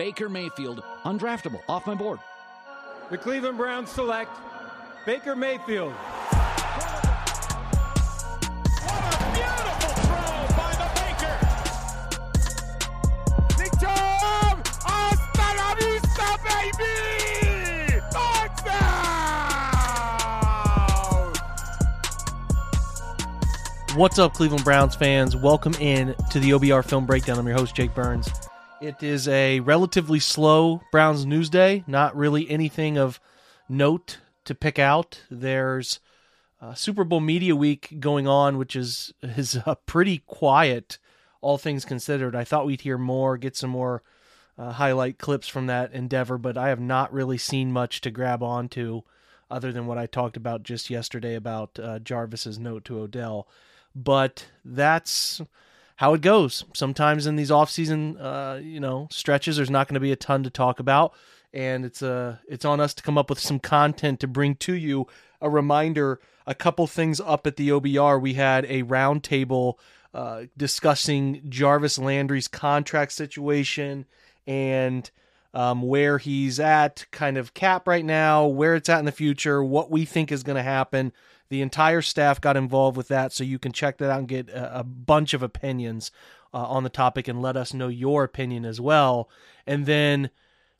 Baker Mayfield, undraftable, off my board. The Cleveland Browns select Baker Mayfield. What a beautiful throw by the Baker. Victor! What's up, Cleveland Browns fans? Welcome in to the OBR Film Breakdown. I'm your host, Jake Burns. It is a relatively slow Browns news day. Not really anything of note to pick out. There's Super Bowl media week going on, which is is uh, pretty quiet, all things considered. I thought we'd hear more, get some more uh, highlight clips from that endeavor, but I have not really seen much to grab onto, other than what I talked about just yesterday about uh, Jarvis's note to Odell but that's how it goes. Sometimes in these off-season, uh, you know, stretches, there's not going to be a ton to talk about, and it's uh, it's on us to come up with some content to bring to you. A reminder: a couple things up at the OBR. We had a roundtable uh, discussing Jarvis Landry's contract situation and um, where he's at, kind of cap right now, where it's at in the future, what we think is going to happen. The entire staff got involved with that, so you can check that out and get a, bunch of opinions uh, on the topic and let us know your opinion as well. And then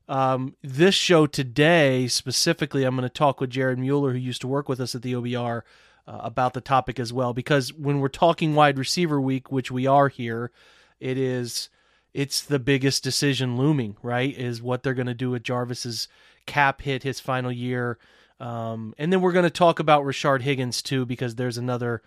um, this show today, specifically, I'm going to talk with Jared Mueller, who used to work with us at the OBR, uh, about the topic as well. Because when we're talking wide receiver week, which we are here, it is it's the biggest decision looming, right? Is what they're going to do with Jarvis's cap hit his final year. Um, and then we're going to talk about Rashard Higgins too, because there's another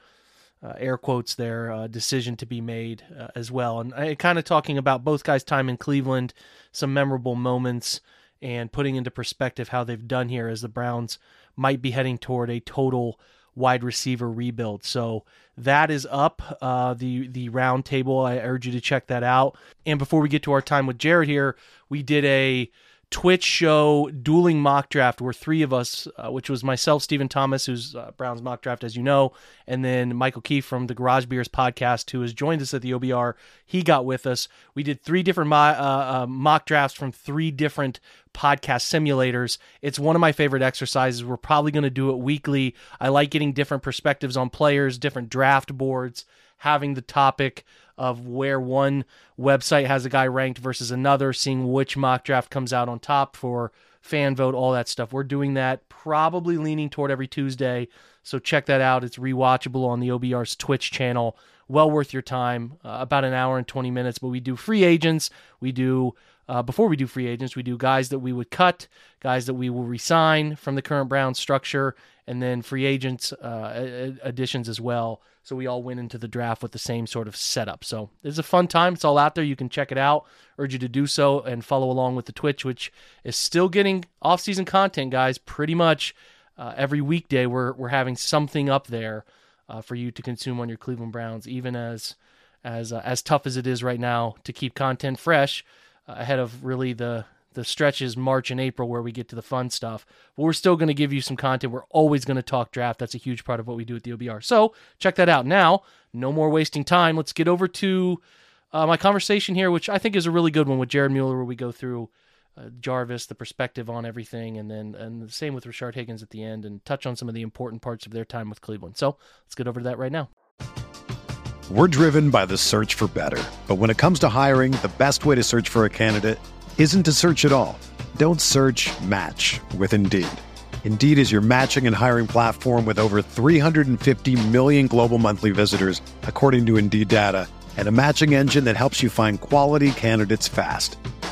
uh, air quotes there uh, decision to be made uh, as well. And I kind of talking about both guys' time in Cleveland, some memorable moments, and putting into perspective how they've done here as the Browns might be heading toward a total wide receiver rebuild. So that is up. Uh, the the round table. I urge you to check that out. And before we get to our time with Jared here, we did a Twitch show dueling mock draft where three of us, uh, which was myself, Stephen Thomas, who's uh, Brown's mock draft, as you know, and then Michael Keefe from the Garage Beers podcast, who has joined us at the OBR. He got with us. We did three different mo- uh, uh, mock drafts from three different podcast simulators. It's one of my favorite exercises. We're probably going to do it weekly. I like getting different perspectives on players, different draft boards, having the topic of where one website has a guy ranked versus another, seeing which mock draft comes out on top for fan vote, all that stuff. We're doing that probably leaning toward every Tuesday. So check that out. It's rewatchable on the OBR's Twitch channel. Well worth your time. Uh, about an hour and 20 minutes. But we do free agents. We do uh, before we do free agents, we do guys that we would cut, guys that we will resign from the current Brown structure, and then free agents uh, additions as well. So we all went into the draft with the same sort of setup. So it's a fun time. It's all out there. You can check it out. Urge you to do so and follow along with the Twitch, which is still getting off-season content, guys. Pretty much uh, every weekday, we're we're having something up there uh, for you to consume on your Cleveland Browns, even as as uh, as tough as it is right now to keep content fresh uh, ahead of really the the stretches March and April where we get to the fun stuff. But we're still going to give you some content. We're always going to talk draft. That's a huge part of what we do at the OBR. So check that out. Now, no more wasting time. Let's get over to uh, my conversation here, which I think is a really good one with Jared Mueller, where we go through uh, Jarvis, the perspective on everything, and then and the same with Rashard Higgins at the end, and touch on some of the important parts of their time with Cleveland. So let's get over to that right now. We're driven by the search for better, but when it comes to hiring, the best way to search for a candidate isn't to search at all. Don't search match with Indeed. Indeed is your matching and hiring platform with over 350 million global monthly visitors, according to Indeed data, and a matching engine that helps you find quality candidates fast.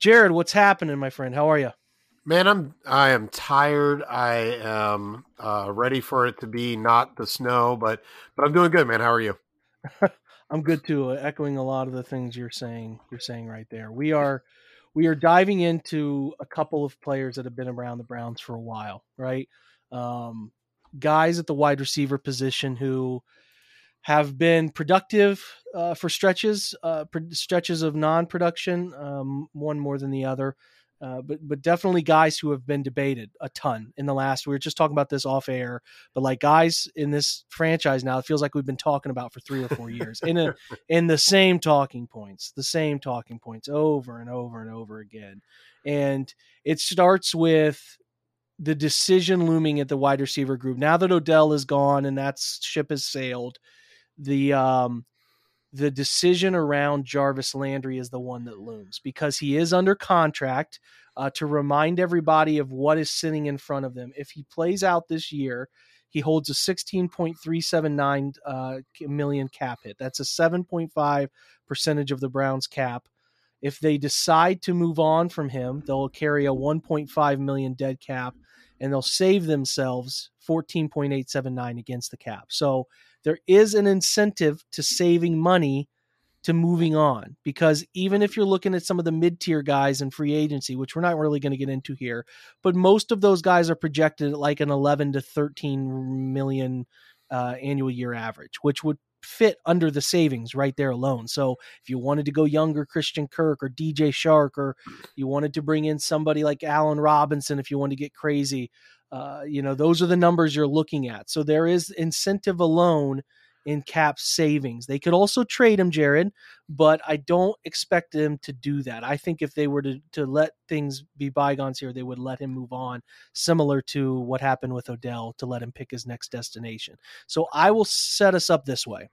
Jared, what's happening, my friend? How are you? Man, I'm I am tired. I am uh, ready for it to be not the snow, but but I'm doing good, man. How are you? I'm good too. Echoing a lot of the things you're saying. You're saying right there. We are we are diving into a couple of players that have been around the Browns for a while, right? Um, guys at the wide receiver position who have been productive uh, for stretches, uh, stretches of non-production, um, one more than the other. Uh, but but definitely guys who have been debated a ton in the last. We were just talking about this off air, but like guys in this franchise now, it feels like we've been talking about for three or four years in a in the same talking points, the same talking points over and over and over again. And it starts with the decision looming at the wide receiver group. Now that Odell is gone and that ship has sailed, the um the decision around Jarvis Landry is the one that looms because he is under contract uh, to remind everybody of what is sitting in front of them. If he plays out this year, he holds a 16.379 uh, million cap hit. That's a 7.5 percentage of the Browns cap. If they decide to move on from him, they'll carry a 1.5 million dead cap and they'll save themselves 14.879 against the cap. So there is an incentive to saving money to moving on because even if you're looking at some of the mid-tier guys in free agency which we're not really going to get into here but most of those guys are projected at like an 11 to 13 million uh, annual year average which would fit under the savings right there alone. So if you wanted to go younger christian kirk or dj chark or you wanted to bring in somebody like allen robinson if you wanted to get crazy uh, you know, those are the numbers you're looking at. So there is incentive alone in cap savings. They could also trade him, Jared, but I don't expect them to do that. I think if they were to, to let things be bygones here, they would let him move on, similar to what happened with Odell to let him pick his next destination. So I will set us up this way.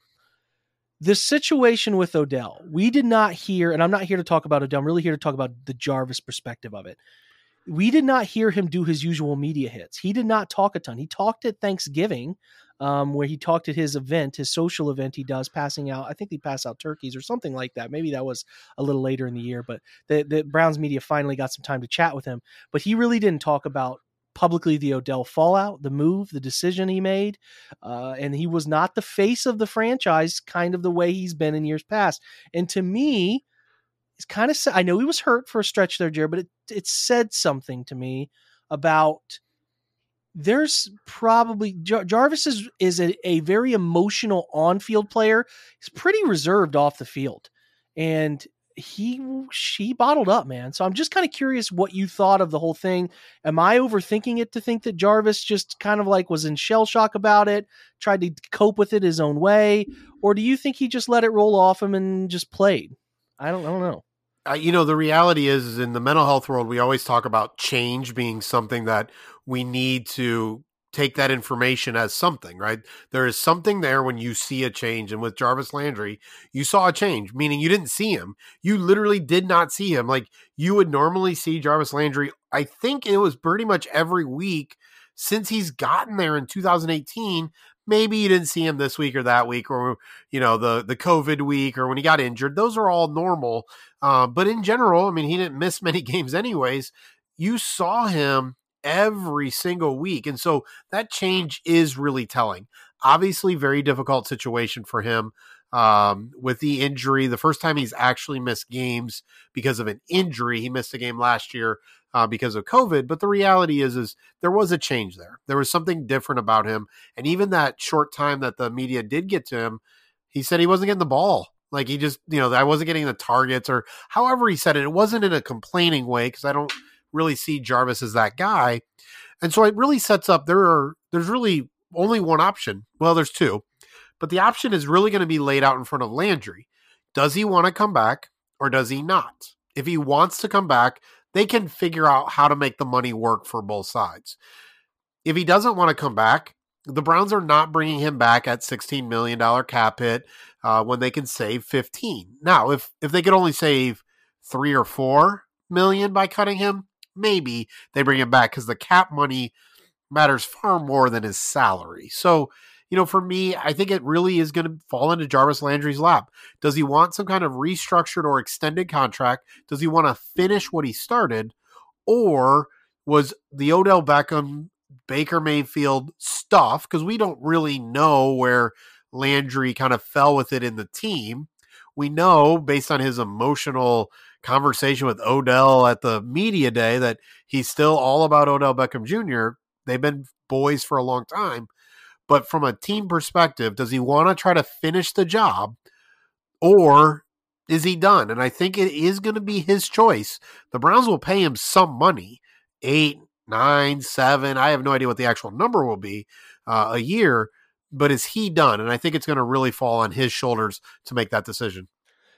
This situation with Odell, we did not hear, and I'm not here to talk about Odell, I'm really here to talk about the Jarvis perspective of it we did not hear him do his usual media hits. He did not talk a ton. He talked at Thanksgiving, um, where he talked at his event, his social event he does, passing out, I think he passed out turkeys or something like that. Maybe that was a little later in the year, but the, the Browns media finally got some time to chat with him. But he really didn't talk about publicly the Odell fallout, the move, the decision he made. Uh, and he was not the face of the franchise, kind of the way he's been in years past. And to me, it's kind of I know he was hurt for a stretch there, Jared, but it it said something to me about there's probably Jar- Jarvis is is a, a very emotional on field player. He's pretty reserved off the field, and he she bottled up, man. So I'm just kind of curious what you thought of the whole thing. Am I overthinking it to think that Jarvis just kind of like was in shell shock about it, tried to cope with it his own way, or do you think he just let it roll off him and just played? I don't I don't know. You know, the reality is, is in the mental health world, we always talk about change being something that we need to take that information as something, right? There is something there when you see a change. And with Jarvis Landry, you saw a change, meaning you didn't see him. You literally did not see him. Like you would normally see Jarvis Landry. I think it was pretty much every week since he's gotten there in 2018 maybe you didn't see him this week or that week or you know the the covid week or when he got injured those are all normal uh, but in general i mean he didn't miss many games anyways you saw him every single week and so that change is really telling obviously very difficult situation for him um, with the injury the first time he's actually missed games because of an injury he missed a game last year uh, because of COVID. But the reality is, is there was a change there. There was something different about him, and even that short time that the media did get to him, he said he wasn't getting the ball. Like he just, you know, I wasn't getting the targets, or however he said it. It wasn't in a complaining way because I don't really see Jarvis as that guy. And so it really sets up there are there's really only one option. Well, there's two. But the option is really going to be laid out in front of Landry. Does he want to come back or does he not? If he wants to come back, they can figure out how to make the money work for both sides. If he doesn't want to come back, the Browns are not bringing him back at $16 million cap hit uh, when they can save 15. Now, if if they could only save three or four million by cutting him, maybe they bring him back because the cap money matters far more than his salary. So, you know, for me, I think it really is going to fall into Jarvis Landry's lap. Does he want some kind of restructured or extended contract? Does he want to finish what he started? Or was the Odell Beckham, Baker Mayfield stuff? Because we don't really know where Landry kind of fell with it in the team. We know based on his emotional conversation with Odell at the media day that he's still all about Odell Beckham Jr. They've been boys for a long time. But from a team perspective, does he want to try to finish the job or is he done? And I think it is going to be his choice. The Browns will pay him some money eight, nine, seven. I have no idea what the actual number will be uh, a year, but is he done? And I think it's going to really fall on his shoulders to make that decision.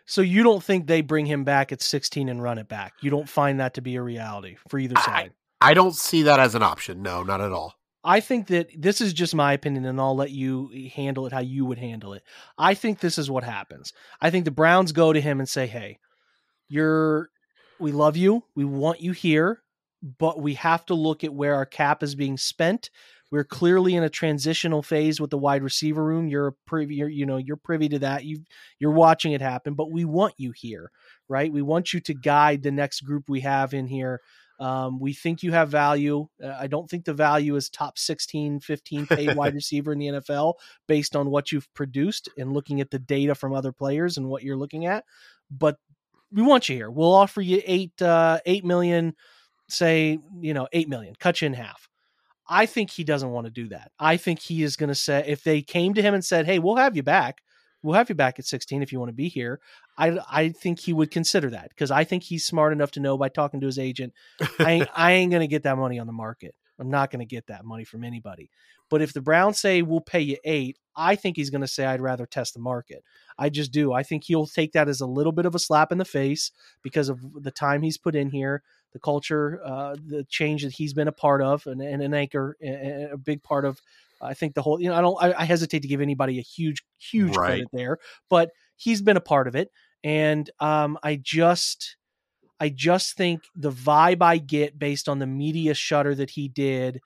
So you don't think they bring him back at 16 and run it back? You don't find that to be a reality for either side? I, I don't see that as an option. No, not at all. I think that this is just my opinion, and I'll let you eh, handle it how you would handle it. I think this is what happens. I think the Browns go to him and say, "Hey, you're, we love you, we want you here, but we have to look at where our cap is being spent. We're clearly in a transitional phase with the wide receiver room. You're privy, you're, you know, you're privy to that. You you're watching it happen, but we want you here, right? We want you to guide the next group we have in here." Um, we think you have value. Uh, I don't think the value is top 16, 15 paid wide receiver in the NFL based on what you've produced and looking at the data from other players and what you're looking at. But we want you here. We'll offer you eight, uh, eight million, say, you know, eight million, cut you in half. I think he doesn't want to do that. I think he is going to say, if they came to him and said, Hey, we'll have you back, we'll have you back at 16 if you want to be here. I, I think he would consider that because I think he's smart enough to know by talking to his agent, I ain't, I ain't going to get that money on the market. I'm not going to get that money from anybody. But if the Browns say we'll pay you eight, I think he's going to say I'd rather test the market. I just do. I think he'll take that as a little bit of a slap in the face because of the time he's put in here, the culture, uh, the change that he's been a part of, and, and an anchor, a big part of. I think the whole. You know, I don't. I, I hesitate to give anybody a huge, huge right. credit there, but he's been a part of it and um, I just I just think the vibe I get based on the media shutter that he did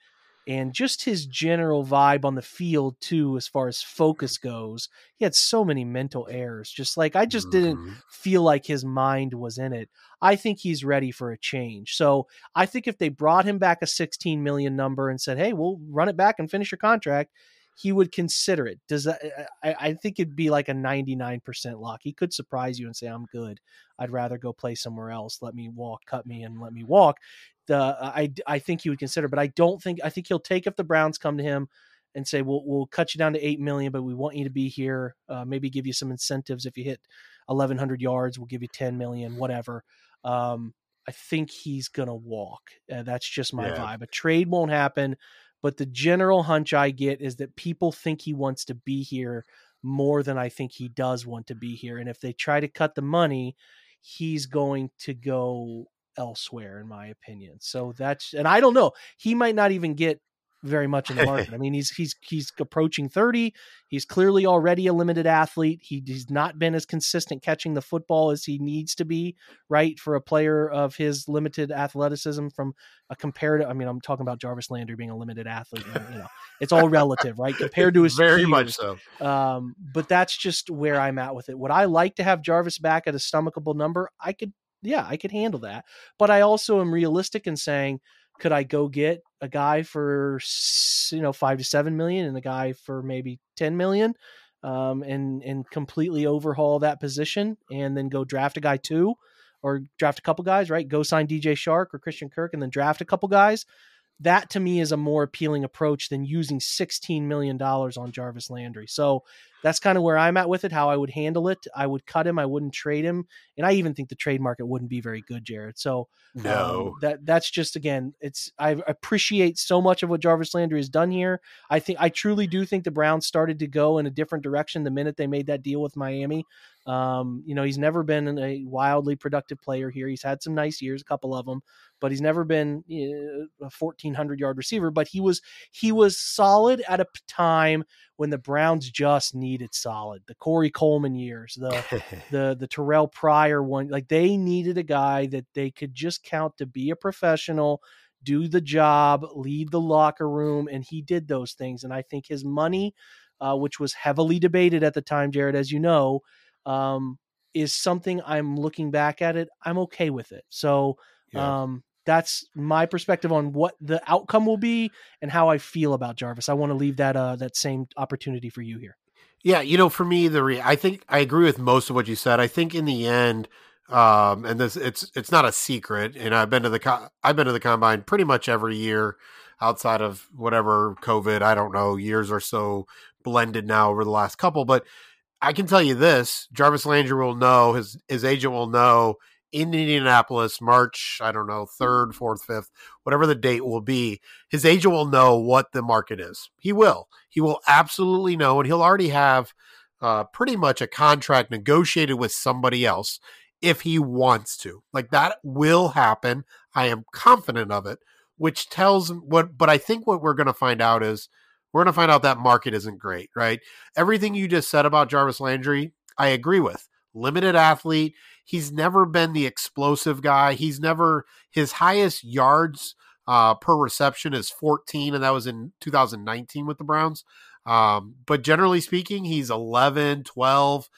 and just his general vibe on the field too as far as focus goes. He had so many mental errors just like i just mm-hmm. didn't feel like his mind was in it. I think he's ready for a change. So i think if they brought him back a 16 million number and said hey we'll run it back and finish your contract he would consider it. Does that? I, I think it'd be like a 99% lock. He could surprise you and say, I'm good. I'd rather go play somewhere else. Let me walk, cut me and let me walk. The, I, I think he would consider, but I don't think, I think he'll take if the Browns come to him and say, we'll, we'll cut you down to 8 million, but we want you to be here. Uh, maybe give you some incentives. If you hit 1100 yards, we'll give you 10 million, whatever. Um, I think he's going to walk. Uh, that's just my yeah. vibe. A trade won't happen but the general hunch I get is that people think he wants to be here more than I think he does want to be here. And if they try to cut the money, he's going to go elsewhere, in my opinion. So that's, and I don't know, he might not even get very much in the market. I mean, he's he's he's approaching 30. He's clearly already a limited athlete. He, he's not been as consistent catching the football as he needs to be, right, for a player of his limited athleticism from a comparative I mean, I'm talking about Jarvis Landry being a limited athlete, you know. It's all relative, right? Compared to his Very much so. Um, but that's just where I'm at with it. Would I like to have Jarvis back at a stomachable number? I could yeah, I could handle that. But I also am realistic in saying could I go get a guy for you know five to seven million and a guy for maybe ten million, um, and and completely overhaul that position and then go draft a guy too, or draft a couple guys, right? Go sign DJ Chark or Christian Kirk and then draft a couple guys. That to me is a more appealing approach than using sixteen million dollars on Jarvis Landry. So that's kind of where I'm at with it. How I would handle it. I would cut him. I wouldn't trade him, and I even think the trade market wouldn't be very good, Jared. So no, um, that that's just again, it's I appreciate so much of what Jarvis Landry has done here. I think I truly do think the Browns started to go in a different direction the minute they made that deal with Miami. Um, you know, he's never been a wildly productive player here. He's had some nice years, a couple of them, but he's never been know, a 1400 yard receiver. But he was he was solid at a time when the Browns just needed solid. The Corey Coleman years, the the the Terrell Pryor one, like they needed a guy that they could just count to be a professional, do the job, lead the locker room, and he did those things. And I think his money, uh, which was heavily debated at the time, Jared, as you know, um, is something I'm looking back at it. I'm okay with it. So yeah. um, that's my perspective on what the outcome will be and how I feel about Jarvis. I want to leave that uh, that same opportunity for you here. Yeah, you know, for me, the re- I think I agree with most of what you said. I think in the end, um, and this it's it's not a secret. And I've been to the co- I've been to the combine pretty much every year, outside of whatever COVID. I don't know years or so blended now over the last couple, but I can tell you this: Jarvis Landry will know his his agent will know in Indianapolis, March, I don't know, third, fourth, fifth, whatever the date will be, his agent will know what the market is. He will. He will absolutely know, and he'll already have uh, pretty much a contract negotiated with somebody else if he wants to. Like that will happen. I am confident of it, which tells what, but I think what we're going to find out is we're going to find out that market isn't great, right? Everything you just said about Jarvis Landry, I agree with. Limited athlete. He's never been the explosive guy. He's never, his highest yards uh, per reception is 14, and that was in 2019 with the Browns. Um, but generally speaking, he's 11, 12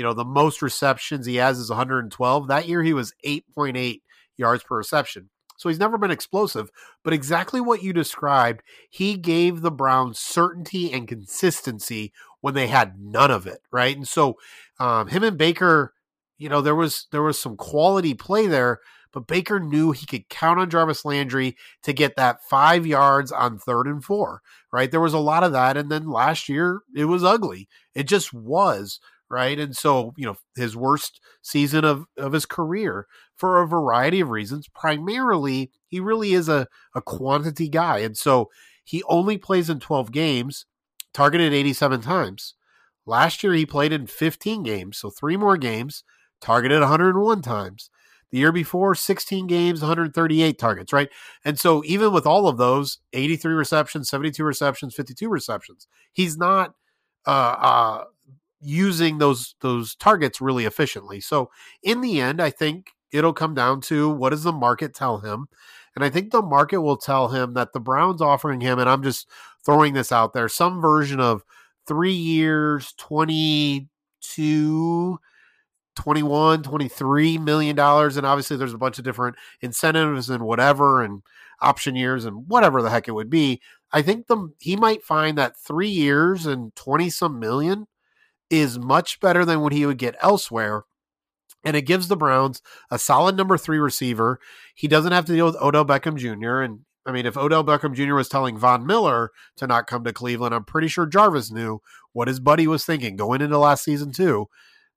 you know, the most receptions he has is 112. That year he was 8.8 yards per reception. So he's never been explosive, but exactly what you described, he gave the Browns certainty and consistency when they had none of it, right? And so um, him and Baker, you know, there was there was some quality play there, but Baker knew he could count on Jarvis Landry to get that five yards on third and four, right? There was a lot of that, and then last year it was ugly. It just was, right? And so, you know, his worst season of, of his career for a variety of reasons. Primarily, he really is a, a quantity guy. And so he only plays in 12 games, targeted 87 times. Last year, he played in 15 games, so three more games, targeted 101 times. The year before, 16 games, 138 targets, right? And so, even with all of those 83 receptions, 72 receptions, 52 receptions, he's not uh, uh, using those those targets really efficiently. So in the end, I think it'll come down to what does the market tell him? And I think the market will tell him that the Browns offering him, and I'm just throwing this out there, some version of three years, 22, 21, 23 million dollars. And obviously there's a bunch of different incentives and whatever and option years and whatever the heck it would be. I think the he might find that three years and 20 some million is much better than what he would get elsewhere. And it gives the Browns a solid number three receiver. He doesn't have to deal with Odell Beckham Jr. And I mean, if Odell Beckham Jr. was telling Von Miller to not come to Cleveland, I'm pretty sure Jarvis knew what his buddy was thinking going into last season, too.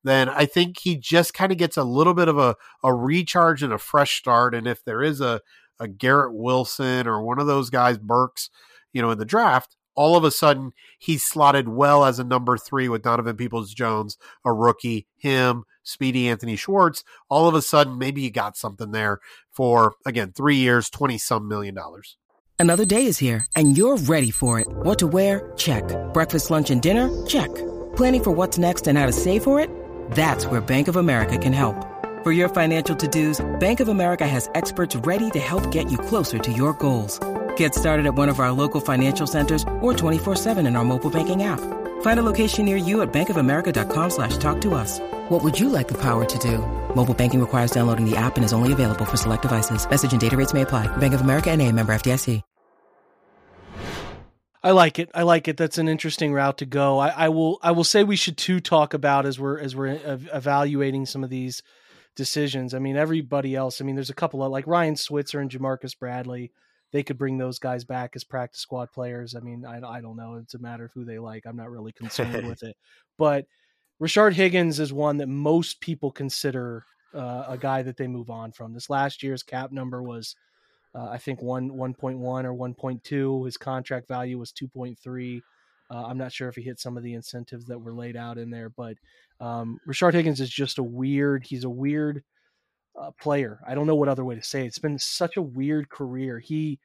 Then I think he just kind of gets a little bit of a, a recharge and a fresh start. And if there is a, a Garrett Wilson or one of those guys, Burks, you know, in the draft, all of a sudden he's slotted well as a number three with Donovan Peoples Jones, a rookie, him, Speedy Anthony Schwartz. All of a sudden, maybe you got something there for, again, three years, 20 some million dollars. Another day is here and you're ready for it. What to wear? Check. Breakfast, lunch, and dinner? Check. Planning for what's next and how to save for it? That's where Bank of America can help. For your financial to dos, Bank of America has experts ready to help get you closer to your goals. Get started at one of our local financial centers or 24-7 in our mobile banking app. Find a location near you at bankofamerica.com slash talk to us. What would you like the power to do? Mobile banking requires downloading the app and is only available for select devices. Message and data rates may apply. Bank of America and a member FDIC. I like it. I like it. That's an interesting route to go. I, I will. I will say we should too talk about as we're as we're evaluating some of these decisions. I mean, everybody else. I mean, there's a couple of like Ryan Switzer and Ja'Marcus Bradley they could bring those guys back as practice squad players. I mean, I, I don't know. It's a matter of who they like. I'm not really concerned with it. But Rashard Higgins is one that most people consider uh, a guy that they move on from. This last year's cap number was, uh, I think, one 1.1 or 1.2. His contract value was 2.3. Uh, I'm not sure if he hit some of the incentives that were laid out in there, but um, Rashard Higgins is just a weird. He's a weird uh, player. I don't know what other way to say it. It's been such a weird career. He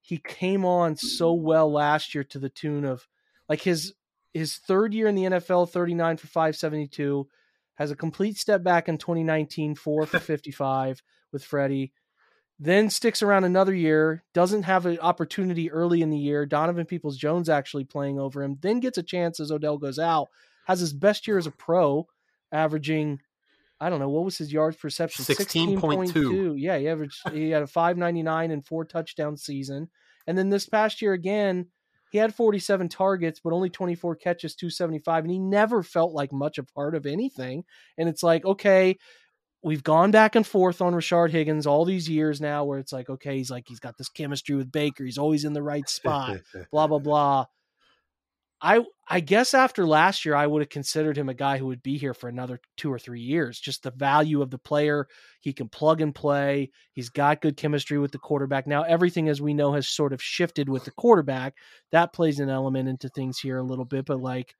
he came on so well last year to the tune of like his his third year in the NFL, 39 for 572, has a complete step back in 2019, 4 for 55 with Freddie. then sticks around another year, doesn't have an opportunity early in the year. Donovan Peoples Jones actually playing over him, then gets a chance as Odell goes out, has his best year as a pro, averaging, I don't know, what was his yards perception? 16.2. Yeah, he averaged, he had a 599 and four touchdown season. And then this past year again, he had 47 targets, but only 24 catches, 275, and he never felt like much a part of anything. And it's like, okay, we've gone back and forth on Rashard Higgins all these years now, where it's like, okay, he's like, he's got this chemistry with Baker, he's always in the right spot, blah, blah, blah. I I guess after last year, I would have considered him a guy who would be here for another two or three years. Just the value of the player, he can plug and play. He's got good chemistry with the quarterback. Now everything, as we know, has sort of shifted with the quarterback. That plays an element into things here a little bit, but like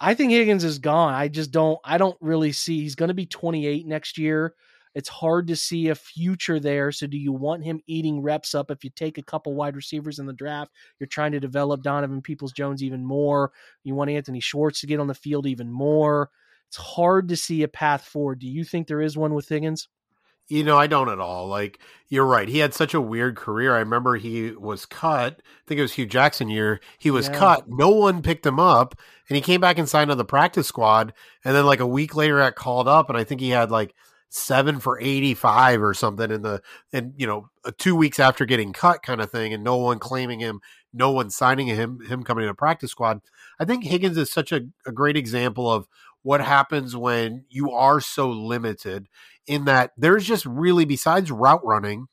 I think Higgins is gone. I just don't I don't really see he's going to be 28 next year. It's hard to see a future there. So, do you want him eating reps up? If you take a couple wide receivers in the draft, you're trying to develop Donovan Peoples Jones even more. You want Anthony Schwartz to get on the field even more. It's hard to see a path forward. Do you think there is one with Higgins? You know, I don't at all. Like, you're right. He had such a weird career. I remember he was cut. I think it was Hue Jackson year. He was yeah. cut. No one picked him up. And he came back and signed on the practice squad. And then, like, a week later, got called up. And I think he had, like, seven for 85 or something in the and you know uh, two weeks after getting cut kind of thing and no one claiming him no one signing him him coming to practice squad i think higgins is such a, a great example of what happens when you are so limited in that there's just really besides route running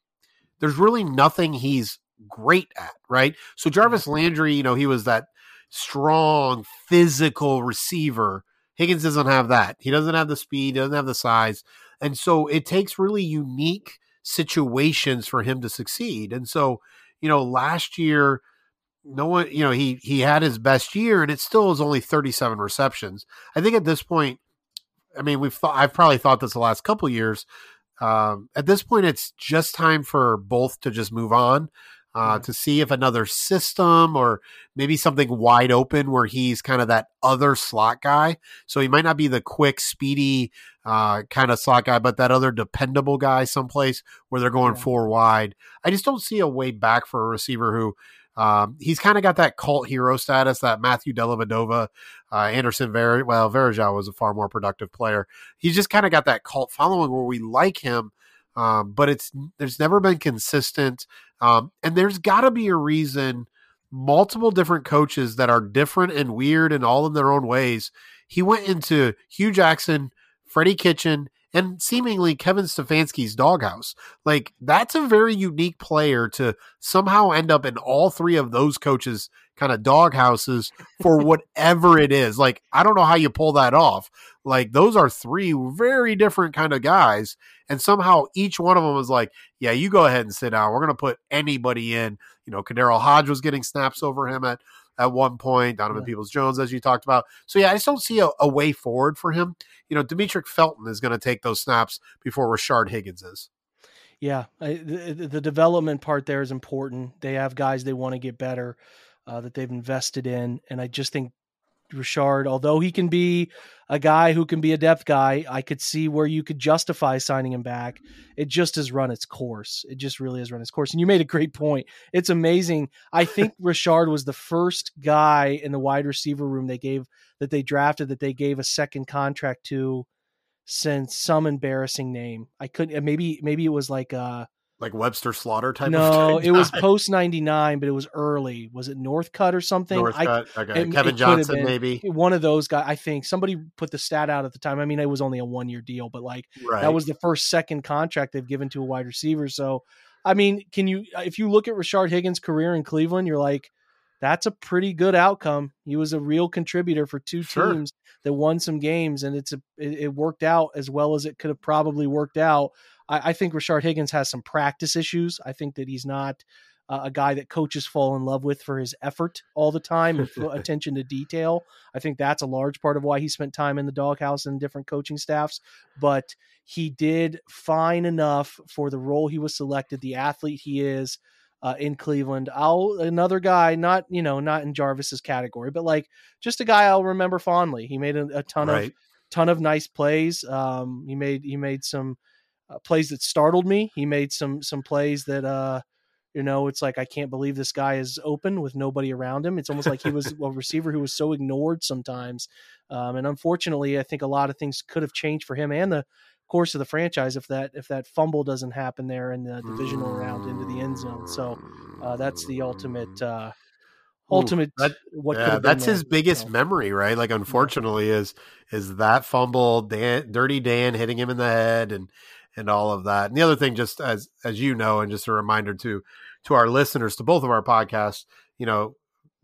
there's really nothing he's great at right? So mm-hmm. jarvis landry you know he was that strong physical receiver. Higgins doesn't have that. He doesn't have the speed doesn't have the size and so it takes really unique situations for him to succeed. And so, you know, last year, no one, you know, he he had his best year, and it still was only 37 receptions. I think at this point, I mean, we've thought I've probably thought this the last couple years. Um, at this point, it's just time for both to just move on uh, to see if another system or maybe something wide open where he's kind of that other slot guy. So he might not be the quick, speedy uh, kind of slot guy, but that other dependable guy someplace where they're going yeah. four wide. I just don't see a way back for a receiver who. Um, he's kind of got that cult hero status that Matthew Dellavedova, uh, Anderson Ver well, Varejao was a far more productive player. He's just kind of got that cult following where we like him, um, but it's there's never been consistent. Um, and there's got to be a reason. Multiple different coaches that are different and weird and all in their own ways. He went into Hue Jackson, Freddie Kitchen, and seemingly Kevin Stefanski's doghouse. Like that's a very unique player to somehow end up in all three of those coaches' kind of doghouses for whatever it is. Like I don't know how you pull that off. Like those are three very different kind of guys, and somehow each one of them was like, "Yeah, you go ahead and sit down. We're gonna put anybody in." You know, KhaDarel Hodge was getting snaps over him at at one point. Donovan yeah. Peoples Jones, as you talked about. So yeah, I just don't see a, a way forward for him. You know, Demetric Felton is going to take those snaps before Rashard Higgins is. Yeah, I, the, the, development part there is important. They have guys they want to get better uh, that they've invested in, and I just think Rashard, although he can be a guy who can be a depth guy, I could see where you could justify signing him back. It just has run its course. It just really has run its course. And you made a great point. It's amazing. I think Rashard was the first guy in the wide receiver room they gave that they drafted that they gave a second contract to since some embarrassing name. I couldn't maybe maybe it was like uh like Webster Slaughter type. No, it was post ninety nine, but it was early. Was it Northcutt or something? Northcutt. I, okay. It, Kevin it Johnson, maybe one of those guys. I think somebody put the stat out at the time. I mean, it was only a one year deal, but like right. that was the first second contract they've given to a wide receiver. So, I mean, can you uh, if you look at Rashard Higgins' career in Cleveland, you're like, that's a pretty good outcome. He was a real contributor for two sure. teams that won some games, and it's a it, it worked out as well as it could have probably worked out. I, I think Rashard Higgins has some practice issues. I think that he's not uh, a guy that coaches fall in love with for his effort all the time and attention to detail. I think that's a large part of why he spent time in the doghouse and different coaching staffs. But he did fine enough for the role he was selected, the athlete he is. Uh, in Cleveland. I'll another guy, not you know, not in Jarvis's category, but like just a guy I'll remember fondly. He made a, a ton right. of ton of nice plays. Um, he made he made some uh, plays that startled me. He made some some plays that uh, you know, it's like I can't believe this guy is open with nobody around him. It's almost like he was a receiver who was so ignored sometimes. Um, and unfortunately, I think a lot of things could have changed for him and the course of the franchise if that if that fumble doesn't happen there in the divisional round into the end zone. So uh, that's the ultimate uh, ultimate that, what yeah, that's his biggest so. memory, right? Like unfortunately is is that fumble Dan dirty Dan hitting him in the head and and all of that. And the other thing just as as you know and just a reminder to to our listeners to both of our podcasts, you know,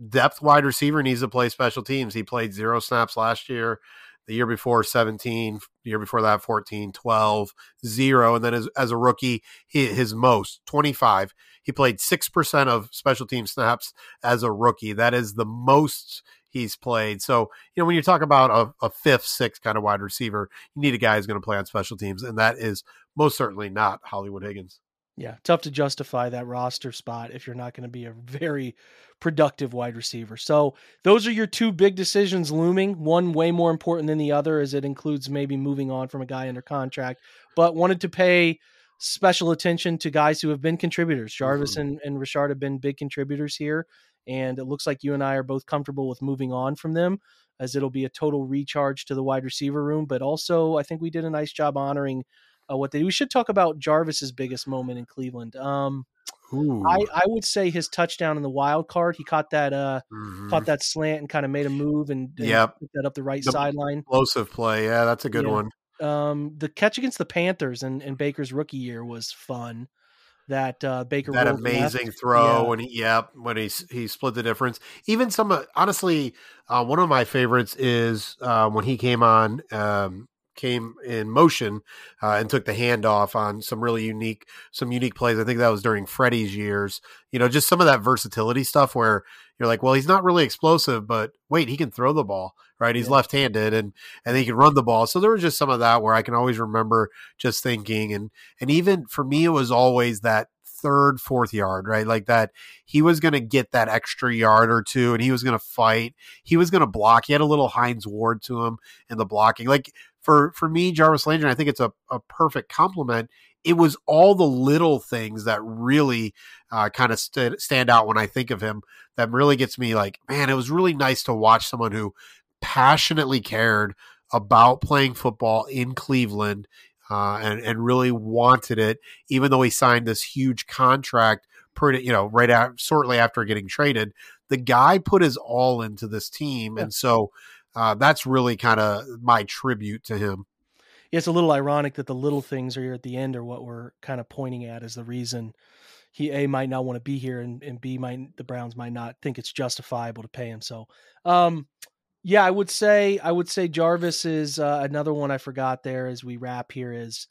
depth wide receiver needs to play special teams. He played zero snaps last year the year before 17 the year before that 14 12 0 and then as, as a rookie he, his most 25 he played 6% of special team snaps as a rookie that is the most he's played so you know when you talk about a, a fifth sixth kind of wide receiver you need a guy who's going to play on special teams and that is most certainly not hollywood higgins yeah, tough to justify that roster spot if you're not going to be a very productive wide receiver. So, those are your two big decisions looming. One way more important than the other as it includes maybe moving on from a guy under contract, but wanted to pay special attention to guys who have been contributors. Jarvis mm-hmm. and, and Richard have been big contributors here, and it looks like you and I are both comfortable with moving on from them as it'll be a total recharge to the wide receiver room, but also I think we did a nice job honoring uh, what they. We should talk about Jarvis's biggest moment in Cleveland. Um, I, I would say his touchdown in the wild card. He caught that uh mm-hmm. caught that slant and kind of made a move and, and yep. put that up the right the sideline. Explosive play. Yeah, that's a good yeah. one. Um, the catch against the Panthers in, in Baker's rookie year was fun. That uh, Baker that amazing left. throw yeah. when he yeah when he he split the difference. Even some uh, honestly, uh, one of my favorites is uh, when he came on um, came in motion uh, and took the handoff on some really unique some unique plays. I think that was during Freddie's years. You know, just some of that versatility stuff where you're like, well, he's not really explosive, but wait, he can throw the ball, right? He's yeah. left-handed and and he can run the ball. So there was just some of that where I can always remember just thinking and and even for me it was always that third, fourth yard, right? Like that, he was going to get that extra yard or two and he was going to fight. He was going to block. He had a little Hines Ward to him in the blocking. Like for for me, Jarvis Landry, I think it's a, a perfect compliment. It was all the little things that really uh, kind of st- stand out when I think of him. That really gets me like, man, it was really nice to watch someone who passionately cared about playing football in Cleveland uh, and and really wanted it, even though he signed this huge contract pretty, you know, right out shortly after getting traded. The guy put his all into this team, yeah. and so uh, that's really kind of my tribute to him. Yeah, it's a little ironic that the little things are here at the end are what we're kind of pointing at as the reason he a might not want to be here and, and b might the Browns might not think it's justifiable to pay him. So, um, yeah, I would say I would say Jarvis is uh, another one I forgot there as we wrap here is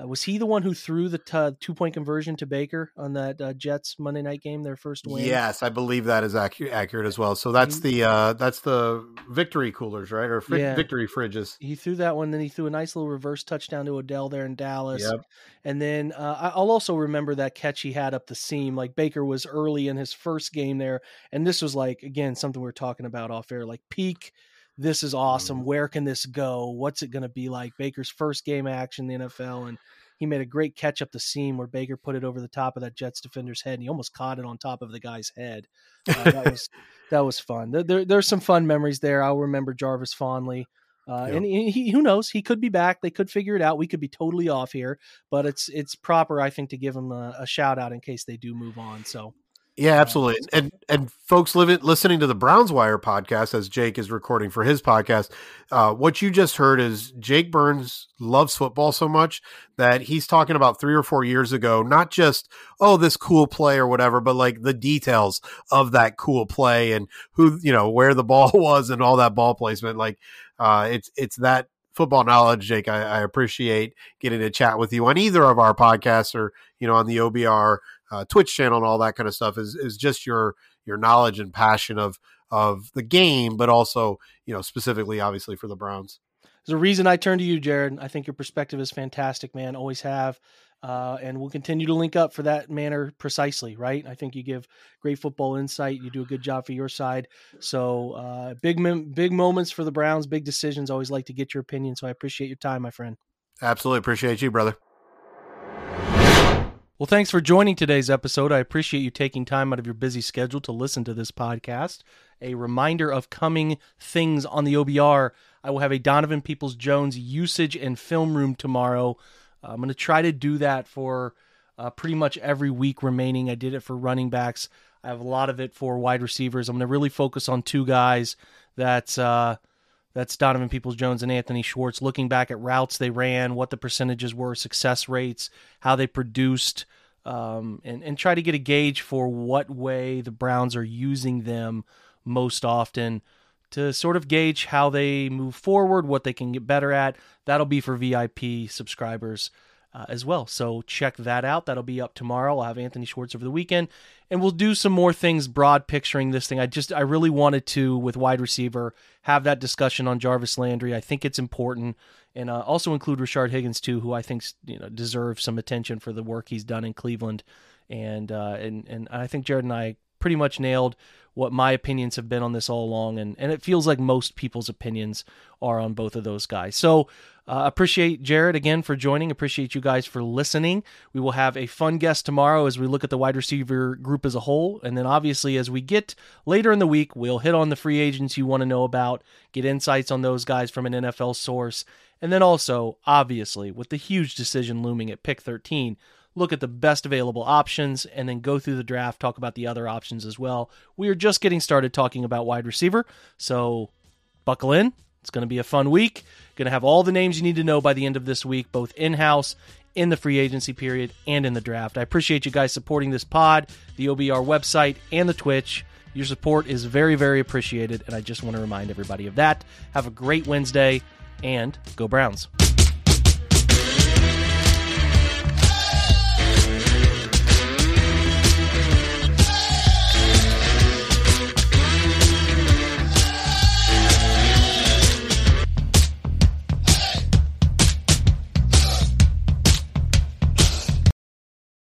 uh, was he the one who threw the t- two point conversion to Baker on that uh, Jets Monday night game, their first win? Yes, I believe that is accurate, accurate as well. So that's the uh, that's the victory coolers, right, or fr- yeah. victory fridges. He threw that one, then he threw a nice little reverse touchdown to Odell there in Dallas. Yep. And then uh, I'll also remember that catch he had up the seam. Like Baker was early in his first game there, and this was like again something we are talking about off air, like peak this is awesome. Mm-hmm. Where can this go? What's it going to be like? Baker's first game action in the NFL, and he made a great catch up the seam where Baker put it over the top of that Jets defender's head, and he almost caught it on top of the guy's head. Uh, that was that was fun. There, there's some fun memories there. I'll remember Jarvis fondly. Uh, yep. And he, who knows? He could be back. They could figure it out. We could be totally off here, but it's it's proper, I think, to give him a, a shout out in case they do move on. So yeah, absolutely. And and folks living listening to the Browns Wire podcast as Jake is recording for his podcast, uh, what you just heard is Jake Burns loves football so much that he's talking about three or four years ago, not just oh this cool play or whatever, but like the details of that cool play and who you know where the ball was and all that ball placement. Like uh, it's it's that football knowledge, Jake. I, I appreciate getting to chat with you on either of our podcasts or you know on the OBR uh, Twitch channel and all that kind of stuff is is just your your knowledge and passion of of the game, but also you know specifically, obviously for the Browns. There's a reason I turn to you, Jared. I think your perspective is fantastic, man. Always have. Uh, and we'll continue to link up for that manner precisely, right? I think you give great football insight. You do a good job for your side. So uh, big, big moments for the Browns, big decisions. Always like to get your opinion. So I appreciate your time, my friend. Absolutely appreciate you, brother. Well, thanks for joining today's episode. I appreciate you taking time out of your busy schedule to listen to this podcast. A reminder of coming things on the OBR. I will have a Donovan Peoples Jones usage and film room tomorrow. I'm going to try to do that for uh, pretty much every week remaining. I did it for running backs. I have a lot of it for wide receivers. I'm going to really focus on two guys. that uh, that's Donovan Peoples Jones and Anthony Schwartz. Looking back at routes they ran, what the percentages were, success rates, how they produced, um, and and try to get a gauge for what way the Browns are using them most often to sort of gauge how they move forward, what they can get better at. That'll be for VIP subscribers uh, as well. So check that out. That'll be up tomorrow. I'll have Anthony Schwartz over the weekend, and we'll do some more things broad picturing this thing. I just I really wanted to with wide receiver have that discussion on Jarvis Landry. I think it's important, and uh, also include Rashard Higgins too, who I think you know deserves some attention for the work he's done in Cleveland, and uh, and and I think Jared and I pretty much nailed what my opinions have been on this all along, and and it feels like most people's opinions are on both of those guys. So uh, appreciate Jared again for joining. Appreciate you guys for listening. We will have a fun guest tomorrow as we look at the wide receiver group as a whole. And then obviously, as we get later in the week, we'll hit on the free agents you want to know about, get insights on those guys from an NFL source. And then also, obviously, with the huge decision looming at pick 13, look at the best available options and then go through the draft, talk about the other options as well. We are just getting started talking about wide receiver. So buckle in. It's going to be a fun week. Going to have all the names you need to know by the end of this week, both in house, in the free agency period, and in the draft. I appreciate you guys supporting this pod, the OBR website, and the Twitch. Your support is very, very appreciated, and I just want to remind everybody of that. Have a great Wednesday, and go Browns.